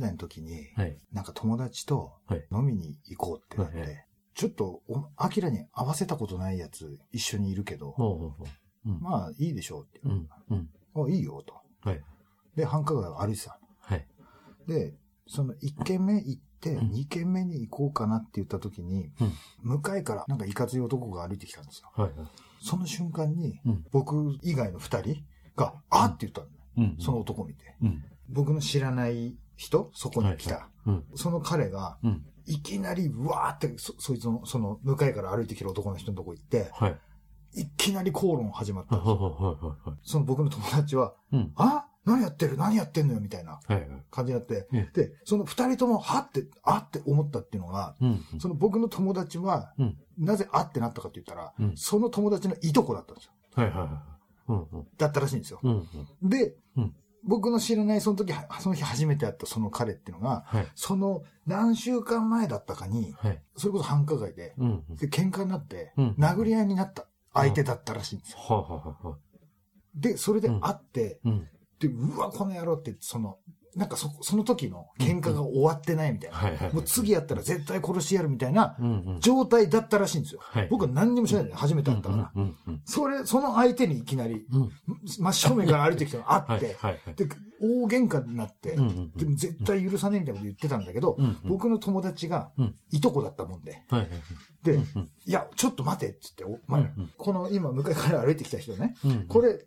20代の時に、はい。なんか友達とはい飲みに行こうってなって、ちょっと、おアキラに合わせたことないやつ一緒にいるけど。まあいいでしょうって。うん。うん。あ、いいよと。はい。で、繁華街を歩いてた。で、その1軒目行って、うん2軒目に行こうかなって言った時に、うん向かいからなんかいかつい男が歩いてきたんですよ。その瞬間に、うん。僕以外の2人が、あって言ったの。うん。その男見て。うん。僕の知らない人、そこに来た。その彼が、うん。いきなり、うわーって、そ、そいつの、その、向かいから歩いてきる男の人のとこ行って、はい。いきなり口論始まったんですよ。その僕の友達は、うん。あ？何やってる？何やってんのよ？みたいな。感じになって、えで、その二人とも、はって、あって思ったっていうのが、うん。その僕の友達は、うん。なぜあってなったかって言ったら、うんその友達のいとこだったんですよ。はいはいはい。うん。うん。だったらしいんですよ。うん。うん。で、うん僕の知らないその時、はその日初めて会ったその彼っていうのが、はい。その何週間前だったかに、はい。それこそ繁華街で、うん。で喧嘩になって、うん殴り合いになった相手だったらしいんですよ。はあ、はあはあ、で、それで会って、うん。で、うわ、この野郎って、その、なんかそ、その時の喧嘩が終わってないみたいな。もう次やったら絶対殺してやるみたいな。状態だったらしいんですよ。はい。僕は何にもしないで初めて会ったから。うんうんそれ、その相手にいきなり、うん。真正面から歩いてきたの会はいって、はいはい。で、大喧嘩になって、うんうんでも絶対許さねえみたいなこと言ってたんだけど、うんうん僕の友達がうん、いとこだったもんで、はいはい。で、うんいや、ちょっと待てって言って、お前、うんうんこの今向かいから歩いてきた人ね、うん。これ、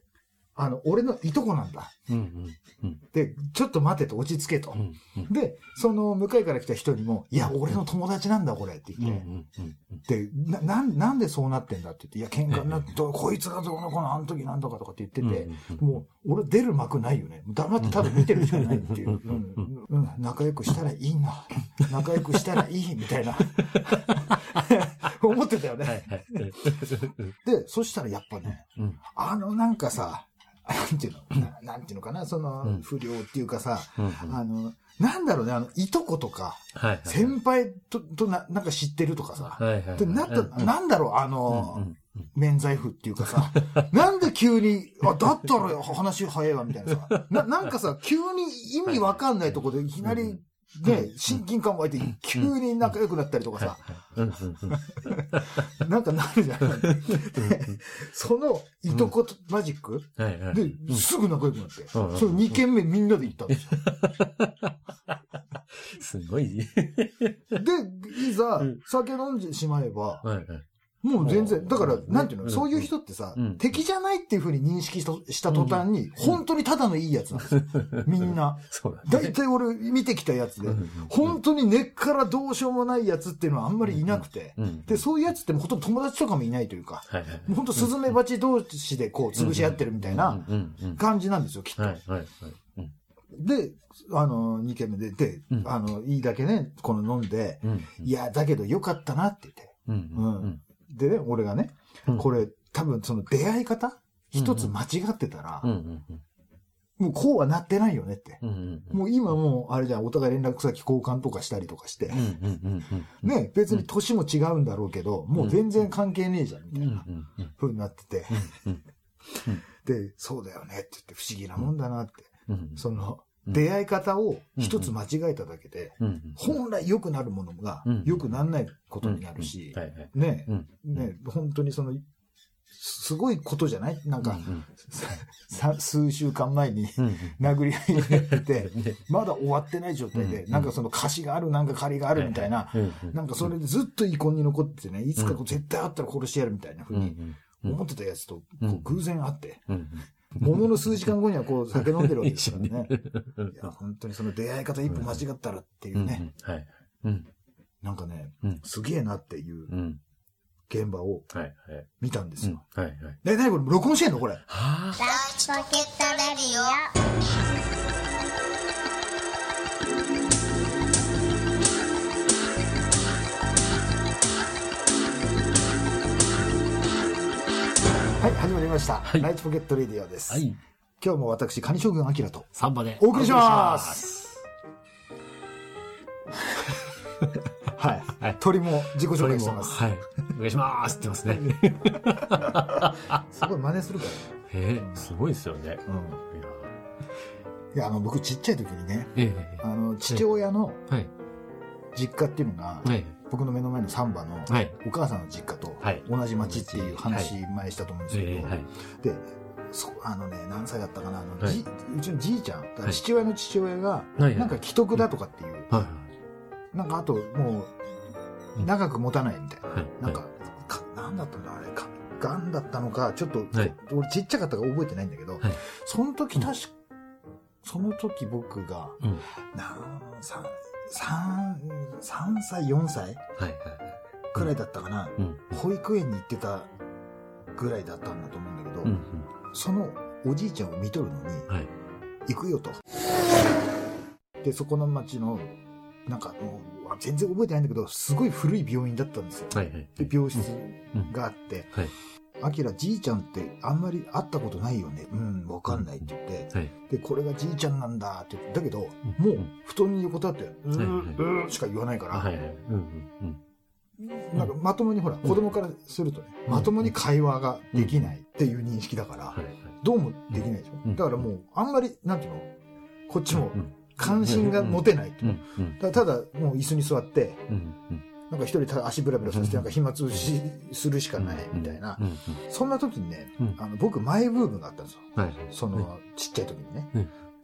あの、俺のいとこなんだ。うんうんうん。で、ちょっと待てと落ち着けと。うんうん。で、その向かいから来た人にも、いや、俺の友達なんだ、これってうんう言って。んうん。で、な、なん、なんでそうなってんだって言って、いや、喧嘩になって、こいつがどうのこのあの時なんとかとかって言ってて、もう、俺出る幕ないよね。黙ってただ見てるしかないっていう。うん、うん、仲良くしたらいいんだ。仲良くしたらいい、みたいな。思ってたよね。はいはい。で、そしたらやっぱね、うんあのなんかさ、なんていうの、ななんていうのかな、そのうん、不良っていうかさ、うん。あの、なんだろうね、あの、いとことか、はい。先輩と、とな、なんか知ってるとかさ。で、なった、なんだろう、あの、うん免罪符っていうかさ、なんで急に、あ、だったら話早いわ、みたいなさ。な、なんかさ、急に意味わかんないとこでいきなり、ね、親近感湧いて、急に仲良くなったりとかさ。なんかなるじゃん。その、いとことマジック？はいはい。で、すぐ仲良くなって、その2軒目みんなで行ったんですよ。すごい。で、いざうん、酒飲んでしまえば、はいはい。もう全然、うんだから、うんなんていうの、うん。そういう人ってさうん、敵じゃないっていうふうに認識した途端に、本当にただのいいやつなんですよ。みんな。大体俺見てきたやつで本当に根っからどうしようもないやつっていうのはあんまりいなくて、うん。で、そういうやつってほとんど友達とかもいないというか、本当スズメバチ同士でこう潰し合ってるみたいな。感じなんですよ、きっと。で、あの、2軒目で、で、うん。あの、いいだけね、この飲んで、うん。いや、だけどよかったなって言って。でね、俺がね、うんこれ、多分その出会い方一つ間違ってたらもうこうはなってないよねって。もう今もう、あれじゃん、お互い連絡先交換とかしたりとかして。ね、別に年も違うんだろうけど、もう全然関係ねえじゃん、みたいな。風になってて。うんで、そうだよねって言って不思議なもんだなって。うんその、うん出会い方を一つ間違えただけで、うん。本来良くなるものがうん。良くならないことになるし。ね、うん。ね、本当にその、すごいことじゃない？なんか、数週間前に殴り合いになってて、ね。まだ終わってない状態で、うんなんかその貸しがある、なんか借りがあるみたいな、なんかそれでずっと遺恨に残っててね、いつか絶対会ったら殺してやるみたい。な風うんにうん思ってたやつと、偶然会って、うんものの数時間後にはこう酒飲んでるわけですからね。うんいや、本当にその出会い方一歩間違ったらっていうね、うんはい。うんなんかねうん、すげえなっていううん現場をはいはい。見たんですうんよ。はいはい。え、なにこれ録音してんのこれ。はあ。ランチポケットレディオ始まりました。はいライチポケットレディオです。はい。今日も私、カニ将軍アキラとサンバで。お送りします。はい。はい鳥も自己紹介してます。はい。お願いしますって言ってますね。すごい真似するかえー、すごいですよね。ら。うん。いやいや、あの、僕ちっちゃい時にね、ええあの、父親のはい。実家っていうのが、はい。僕の目の前のサンバのお母さんの実家と同じ町っていう話前したと思うんですけど、であのね何歳だったかなあの、はい、うちのじいちゃん父親の父親がなんか既得だとかっていう、はい、なんかあともう長く持たないみたいな、はい、なんか何だったんだあれかがんだったのかちょっと、俺ちっちゃかったから覚えてないんだけど、その時確か、うん、その時僕が、うん、何歳3、3歳、4歳はいはい。くらいだったかな、うん、保育園に行ってたぐらいだったんだと思うんだけど、うんうん、そのおじいちゃんを見とるのに、はい、行くよと。で、そこの町の、なんか、全然覚えてないんだけど、すごい古い病院だったんですよ。はいはいはい、で、病室があって、うんうんはい、アキラ、じいちゃんってあんまり会ったことないよね。うん、わかんないって言って、はい。で、これがじいちゃんなんだって言って、だけど、うんもう布団に横たって、うはいー、うーしか言わないから、はい。はい。うん。うん。なんかまともにほら、子供からするとね、まともに会話ができないっていう認識だから、はい。どうもできないでしょ。うんだからもう、あんまり、なんていうのこっちもうん。関心が持てないってただ、もう椅子に座って、うん。なんか一人ただ足ブラブラさせて、なんか暇つぶしするしかないみたいなう。ん。そんな時にねうん、あの、僕、マイブームがあったんですよ。はい。その、ちっちゃい時にね。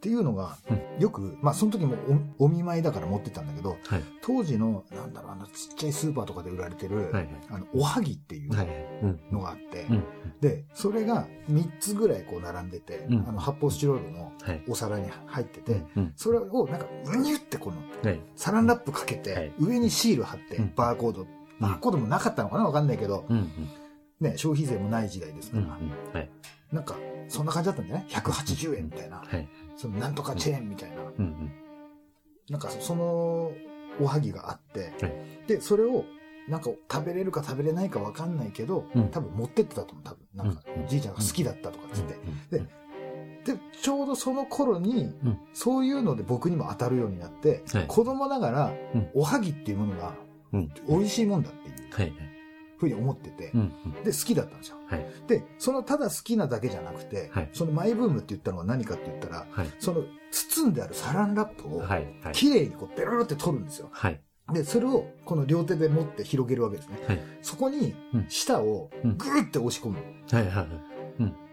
うんっていうのがう、よく、まあ、その時もおお見舞いだから持ってったんだけど、はい。当時の、なんだろう、あの、ちっちゃいスーパーとかで売られてる、はい。あの、おはぎっていう。のがあって、うん。で、それが3つぐらいこう並んでて、うんあの、発泡スチロールのはい。お皿に入ってて、うん。それをなんか、うにゅってこの、はい。サランラップかけて、はい上にシール貼って、うんバーコード、バーコードもなかったのかなわかんないけど、うん。ね、消費税もない時代ですかうん。ら、はい。なんか、そんな感じだったんじゃない ?180 円みたいな。はい。そのなんとかチェーンみたいな。うん。なんかそのおはぎがあって、はいで、それをなんか食べれるか食べれないかわかんないけど、うん多分持ってってたと思う。多分。なんかうん、じいちゃんが好きだったとかっつって。で、で、ちょうどその頃に、うんそういうので僕にも当たるようになって、はい子供ながらうん、おはぎっていうものがうん。美味しいもんだっていうはい。ふうに思ってて、うん。で、好きだったんですよ。はい。で、そのただ好きなだけじゃなくて、はいそのマイブームって言ったのは何かって言ったら、はい。その包んであるサランラップを。綺麗にこう、ベロロって取るんですよ。はい。で、それをこの両手で持って広げるわけですね。はい。そこにうん、舌をうんグーって押し込む。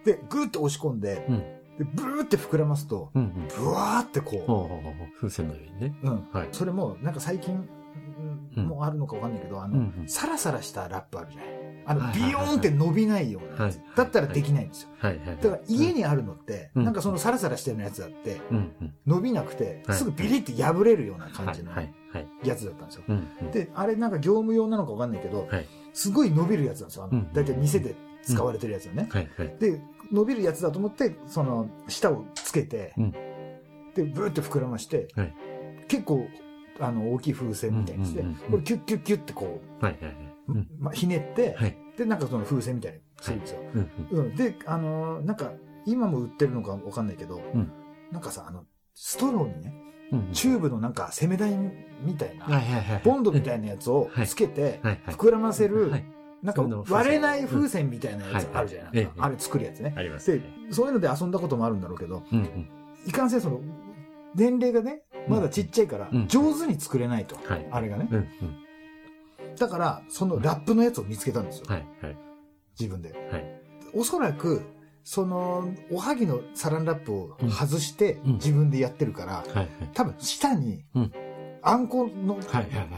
で、グーって押し込んで、うん。でブーって膨らますと、うん。うん。ブワーってこほう風船のようにね。う、うん。はい。それも、なんか最近、うんうんもうあるのかわかんないけど、あの、うんうんサラサラしたラップあるじゃない。あの、ビヨーンって伸びないようなやつはい。だったらできないんですよ。はい。はい。だから家にあるのって、うんなんかそのサラサラしたようなやつだって。伸びなくて、はいすぐビリって破れるような感じの。やつだったんですよ。で、あれなんか業務用なのかわかんないけど、はい。すごい伸びるやつなんですよ。あのうんだいたい店で使われてるやつよね。はい。はい。で、伸びるやつだと思って、その、舌をつけて、うんで、ブーって膨らまして、はい結構、あの、大きい風船みたいにして、これキュッキュッキュッってこはい。はい。まあ、ひねって、はい。で、なんかその風船みたいにするんですよ。うん。うん。で、あのーなんか、今も売ってるのかわかんないけど、うんなんかさ、あの、ストローにね、うん。チューブのなんか、攻め台みたいな。ボンドみたいなやつをはいつけて。膨らませる、はい。なんか割れない風船みたいなやつうんあるじゃない？はいですか。あれ作るやつね。ありますで。、そういうので遊んだこともあるんだろうけど、うん。うん。いかんせんその、年齢がね、まだちっちゃいからう、ん上手に作れないと。はい。あれがね。うん。うん。だから、そのラップのやつを見つけたんですよ。はい。はい。自分で。はい。おそらく、その、おはぎのサランラップを外してうん自分でやってるから、はい。多分下にうん、あんこの。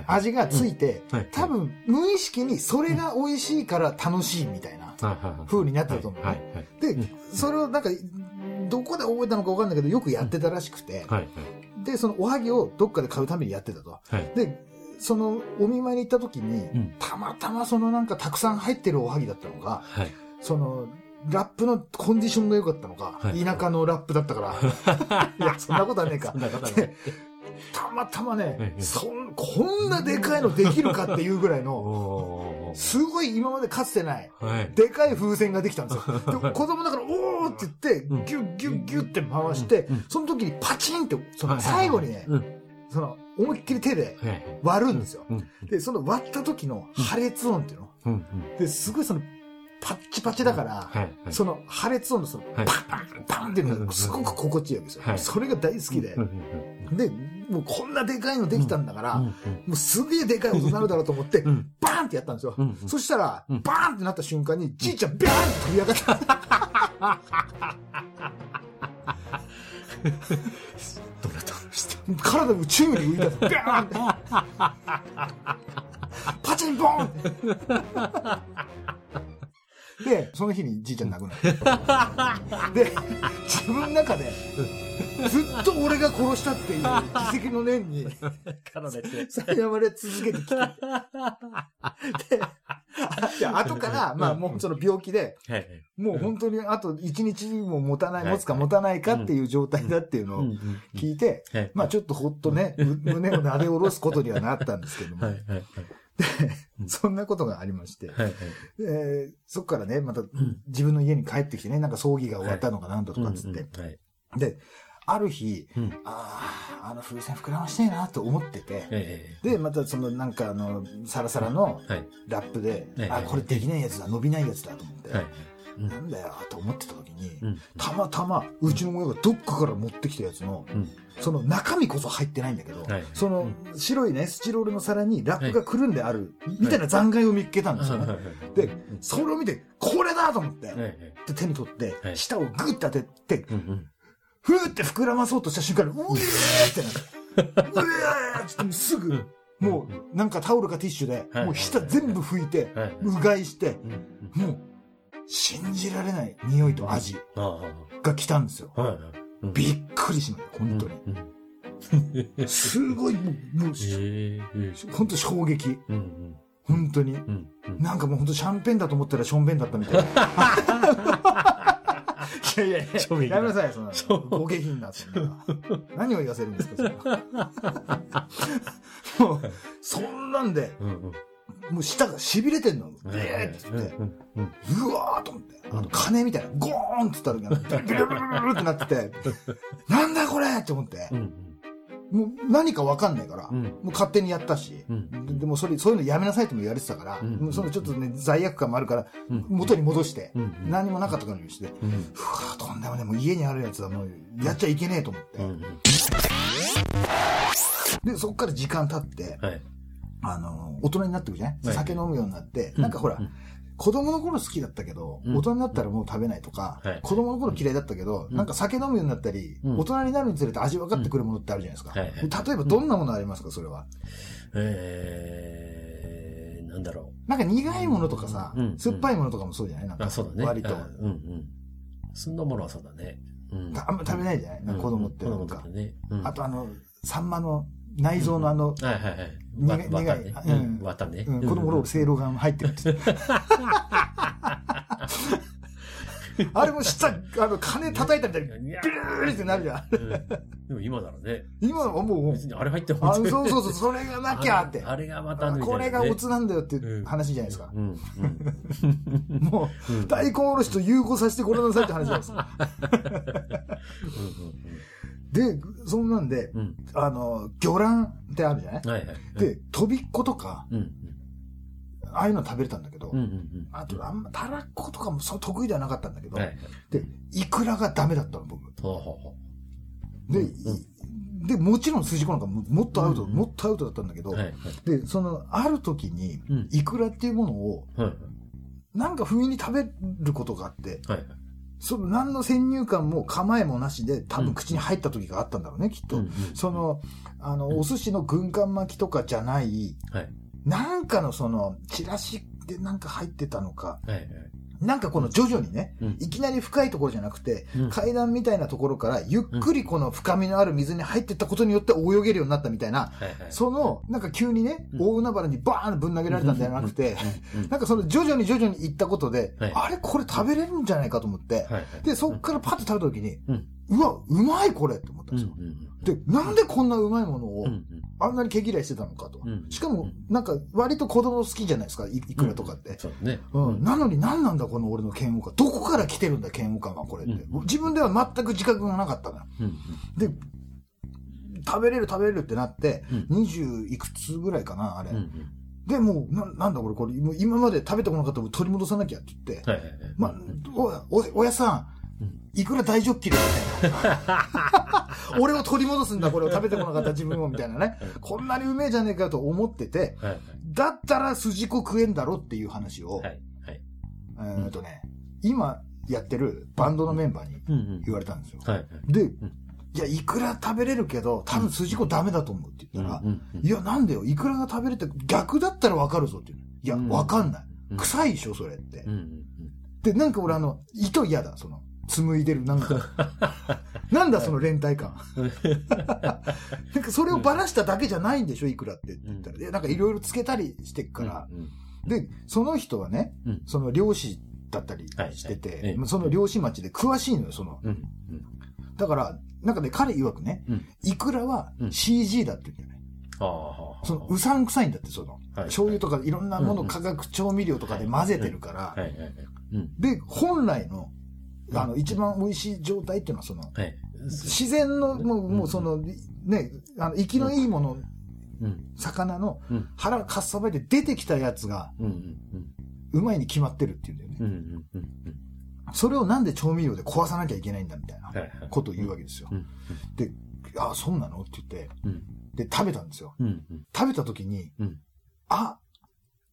味がついて、はい。多分無意識にそれが美味しいから楽しいみたいな。風になってたと思う。でうん、それをなんか、どこで覚えたのかわかんないけど、よくやってたらしくて、はい。で、そのおはぎをどっかで買うためにやってたと。はい。で、そのお見舞いに行った時に、うん。たまたまそのなんかたくさん入ってるおはぎだったのが、はい。その、ラップのコンディションが良かったのか、はい田舎のラップだったから、いや、そんなことはねえかたまたまねえ、えそん、こんなでかいのできるかっていうぐらいの。すごい今までかつてない、はい。でかい風船ができたんですよ。で子供だから、おーって言って、うんギュッギュッギュッって回してその時にパチンって、そのはい最後にね、うん。その、思いっきり手ではい。割るんですよ。うん。で、その割った時の破裂音っていうの。うん。で、すごいその、パッチパチだから。その破裂音のその、はいパンパンパンっていうのがすごく心地いいわけですよ。はいそれが大好きでで、もうこんなでかいのできたんだから、うんもうすげえでかい音になるだろうと思って、バーンってやったんですよ。そしたら、うんバーンってなった瞬間に、じいちゃんビャーンって飛び上がった。どうなったのして。体宇宙に浮いたビャーンって。パチンポン。で、その日にじいちゃん亡くなる。で、自分の中で、ずっと俺が殺したっていう奇跡の念に。苛まれ続けてきて。で、で後から、まあもうその病気で、はい。もう本当にあと一日も持たない、はい持つか持たないかっていう状態だっていうのを聞いて、はい。まあちょっとほっとね、む胸をなで下ろすことにはなったんですけども。そんなことがありまして、はい。えーそっからね、またん自分の家に帰ってきてね、なんか葬儀が終わったのかなんととかっつって、はい。で、ある日、うんああ、あの風船膨らましてえなと思ってて、えで、またそのなんかあの、サラサラのえ。はい。ラップで、ええあ、これできないやつだ、伸びないやつだと思って、はい。なんだよと思ってた時に、うん。たまたまうちの親がどっかから持ってきたやつの、うん。その中身こそ入ってないんだけど、はいその白いね、スチロールの皿にラップがくるんである、みたいな残骸を見っけたんですよね。で、それを見て、これだと思って、はい。で手に取って、はい舌をグッて当てて、うんうん。ふーって膨らまそうとした瞬間に、うえーってなって、うえーってってすぐ、もうなんかタオルかティッシュで、はいもう舌全部拭いて、はい。うがいして、うん。もう、信じられない匂いと味あが来たんですよ。びっくりしました、本当に。に。すごい、もう、もう、ええ。本当衝撃。うんうん。本当に。うんうん。なんかもう本当シャンペンだと思ったらションベンだったみたいな。いやいやいや、やめなさい、その。衝、ご下品な、そんな。何を言わせるんですか、そ もう、そんなんで。もう舌が痺れてんの。ビはいはいーッつって、うわーと思って、あの、鐘みたいな、ゴーンって言った時が、ビルビルビルビルってなってて、なんだこれって思ってう、んもう何かわかんないから、うん。もう勝手にやったし、うん。ででもそれ、そういうのやめなさいとも言われてたから、うんもうそのちょっとね、罪悪感もあるから、うん元に戻して、うん何もなかったかのようにして、うん。うわぁ、とんでもね、もう家にあるやつはもう、やっちゃいけねえと思って。うん。で、そっから時間経って、はい。あの、大人になってくじゃない、はい酒飲むようになって、うんなんかほら、うん子供の頃好きだったけど、うん大人になったらもう食べないとか、はい子供の頃嫌いだったけど、うんなんか酒飲むようになったり、うん大人になるにつれて味分かってくるものってあるじゃないですか。はいはい例えばどんなものありますか、それは。えー、なんだろなんか苦いものとかさ、うん酸っぱいものとかもそうじゃない？なんう。かあ、そうだね。割と。あうんうん。そんなものはそうだね。うん。あんま食べないじゃない、なんか子供ってうんなんか。子供ってね。うんあとあの、サンマの内臓のあの、はいはいはい。苦い。苦いうん。綿ね。うん、子供の頃せいろがん入ってるって。あれも下、あの、金叩いたみたいに、ビルーってなるじゃん。うんでも今ならね、今のはもう、別にあれ入ってあもそうそうそう、それがなきゃって。あれがまたこれがオツなんだよっていう話じゃないですか。もう、うん大根おろしと融合させてごらんなさいって話じゃないですか。で、そんなんで、うん。うん。あの、魚卵ってあるじゃない？はいはい。で、飛びっことか、うん。ああいうの食べれたんだけどうん。う、ん。うん。あと、あんま、たらことかもそう得意ではなかったんだけどはい、はい。で、イクラがダメだったの、僕。で、うんで、もちろん筋子なんかももっとアウト、うんもっとアウトだったんだけど、う。はいはい。で、その、ある時にうん、イクラっていうものを、はいなんか不意に食べることがあって、はい。はい。その何の先入観も構えもなしで多分口に入った時があったんだろうね、きっと。うんうんその、あの、お寿司の軍艦巻きとかじゃない、はい。なんかのその、チラシでなんか入ってたのか、はいはい。なんかこの徐々にね、うん。いきなり深いところじゃなくて、うん。階段みたいなところからゆっくりこの深みのある水に入っていったことによって泳げるようになったみたいな。その、なんか急にね、うん。大海原にバーンぶん投げられたんじゃなくて、なんかその徐々に徐々に行ったことで、はい。あれ？これ食べれるんじゃないかと思って、はいはい。で、そっからパッと食べた時に、うわ、うまいこれって思ったんうんですよ。で、なんでこんなうまいものをあんなに毛嫌いしてたのかと。うんしかも、なんか割と子供好きじゃないですか、いいくらとかって。そうね。うん、なのに何なんだこの俺の嫌悪感。どこから来てるんだ嫌悪感はこれって。うん自分では全く自覚がなかったので、食べれる食べれるってなって、うん20いくつぐらいかな、あれ。で、もう、ななんだこれ、これ、今まで食べてこなかったら取り戻さなきゃって言って、はいはいはい。まあ、お、お、おやさうんん、いくら大ジョッキでみたいな。俺を取り戻すんだ、これを食べてこなかった自分を、みたいなね。こんなにうめえじゃねえかと思ってて、はいはい。だったら筋子食えんだろっていう話を、はいはい。えーっとね、今やってるバンドのメンバーにうんうん。言われたんですよ。で、いや、いくら食べれるけど、多分筋子ダメだと思うって言ったら、うんうんいや、なんでよ、いくらが食べれて、逆だったらわかるぞって言うの。いや、うんわかんない。うん臭いでしょ、それってうん。うんで、なんか俺あの、糸嫌だ、その、紡いでる、なんか。なんだ、その連帯感。なんかそれをばらしただけじゃないんでしょ、いくらってって言ったら。で、なんかいろいろつけたりしてっから。で、その人はね、うん。その漁師だったりしてて、その漁師町で詳しいのよ、その。だから、なんかね、彼曰くね、うん。いくらはうん。CG だって言うんだよね。その、うさんくさいんだって、その、はい醤油とかいろんなもの、化学調味料とかで混ぜてるから。で、本来の、あの、一番美味しい状態っていうのは、その、はい。自然の、もう、もうその、ね、あの、生きのいいもの、うん。魚のうん腹かっさばいて出てきたやつが、うまいに決まってるっていうんだよね。うん。うんうんうんそれをなんで調味料で壊さなきゃいけないんだみたいな。ことを言うわけですよう。んで、あ、そうなの？って言って、うんで、食べたんですよ。うんうん食べた時に、うんあ、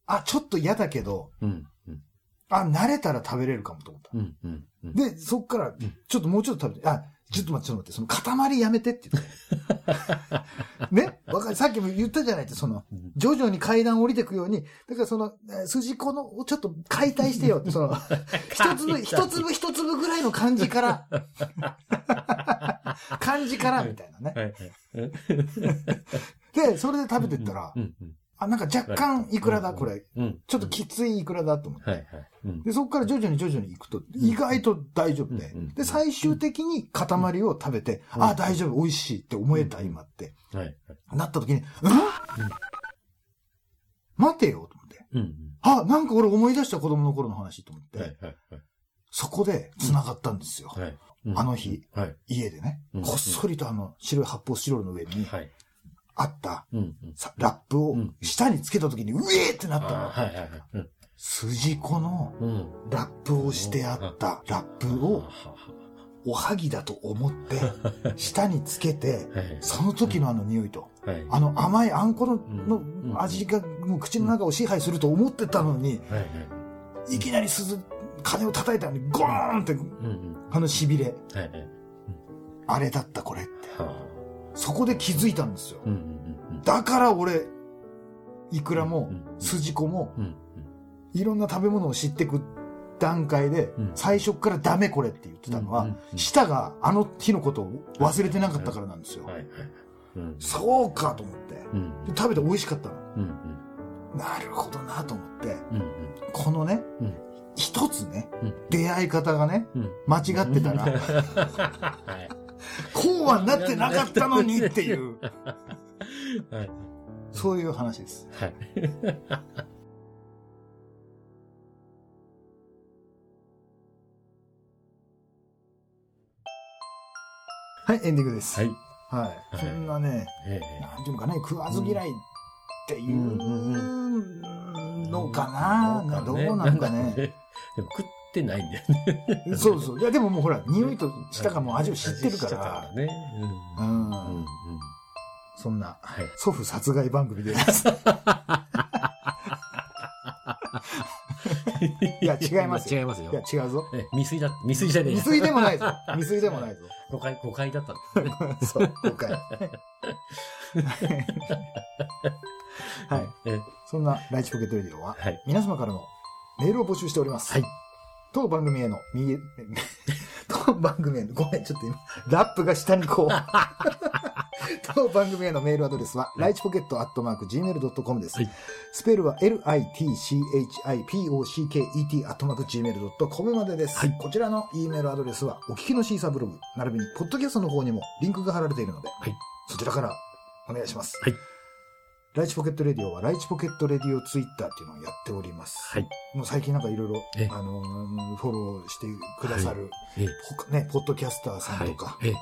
あ、ちょっと嫌だけど、うんうんあ、慣れたら食べれるかもと思った。うんうんうん。で、そっから、ちょっともうちょっと食べて、あ、ちょっと待って、ちょっと待って、その塊やめてって言って。ねわかるさっきも言ったじゃないって、その、徐々に階段降りていくように、だからその、えー筋子の、をちょっと解体してよって、その、一粒、一粒一粒ぐらいの感じから、感じから、みたいなね。で、それで食べてったらう、んうんあ、なんか若干いくらだ、これ。うん。ちょっときついいくらだと思って。はいはい。うんで、そこから徐々に徐々に行くと、意外と大丈夫で。で、最終的に塊を食べて、うんあ、大丈夫、美味しいって思えた、今って。はいはい。なった時に、うん？待てよ、と思って。うんあ、なんか俺思い出した子供の頃の話と思っうん。はいて、はいはい。そこで繋がったんですよ。はい。あの日、はい。家でねうん、こっそりとあの、白い発泡スチロールの上にはい。あったラップをうん下につけた時に、うえーってなったの。筋子のうん。ラップをしてあったラップをおはぎだと思って、下につけて、はい。その時のあの匂いと、はい。あの甘いあんこのんの味がもう口の中を支配すると思ってたのに、はいきなり鈴、鐘を叩いたのにゴーンって。あの痺れ。あれだったこれって。はあ。そこで気づいたんですよ。だから俺、いくらもうん、筋子も、いろんな食べ物を知っていく段階でうん、最初からダメこれって言ってたのは舌があの日のことを忘れてなかったからなんですよ。そうかと思って。食べて美味しかったの。なるほどなと思って、うんこのねうん、一つねうん、出会い方がね、うん。間違ってたら、はい。こうはなってなかったのにっていう、はい。そういう話です。はい。はい、エンディングです。はい。はい。いそんなね、えなんていうのかね、食わず嫌いっていうのかな、などうなんかね。。でも食ってないんだよね。そうそう。いや、でももうほら、匂いと舌がもう味を知ってるか知っら、ね。ううん。うん。うんん。そんな、はい。祖父殺害番組です。いや違いますよ違いますよいや、。違うぞ。え未遂だ、未遂じゃねえ未遂でもないぞ。未遂でもないぞ。誤解、誤解だったんですね。そう、誤解。はい。えそんなライチポケットレディオは、はい。皆様からのメールを募集しております。はい。当番組への、みえ、当番組への、ごめん、ちょっと今、ラップが下にこう。当番組へのメールアドレスは、ライチポケットアットマーク Gmail.com です。はいスペルは litchipocket アットマーク Gmail.com までです。はいこちらの E メールアドレスは、お聞きのシーサーブログ、並びに、ポッドキャストの方にもリンクが貼られているので、はいそちらからお願いします。はいライチポケットレディオは、ライチポケットレディオツイッターっていうのをやっております。はい。もう最近なんかいろいろええ、あのー、フォローしてくださる、ええほかね、ポッドキャスターさんとか、ええ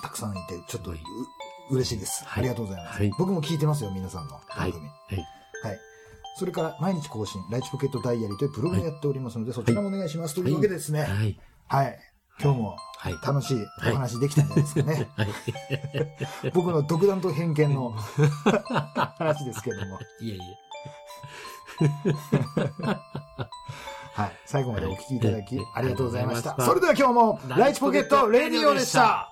たくさんいて、ちょっとうはい嬉しいです。はいありがとうございます、はい僕も聞いてますよ、皆さんの番組。はい。はい。それから毎日更新、ライチポケットダイヤリーというブログもやっておりますので、そちらもお願いします。というわけでですね、はい。はい。今日もはい。楽しいお話できたんじゃないですかね。はい。僕の独断と偏見の話ですけども。いえいえ。はい。最後までお聞きいただきはいありがとうございました。それでは今日も、ライチポケットレディオでした。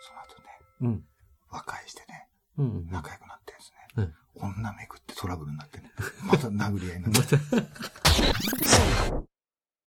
その後ね、うん。和解してね、うん。仲良くなってんですうねん。女めぐってトラブルになってね、また殴り合いになって。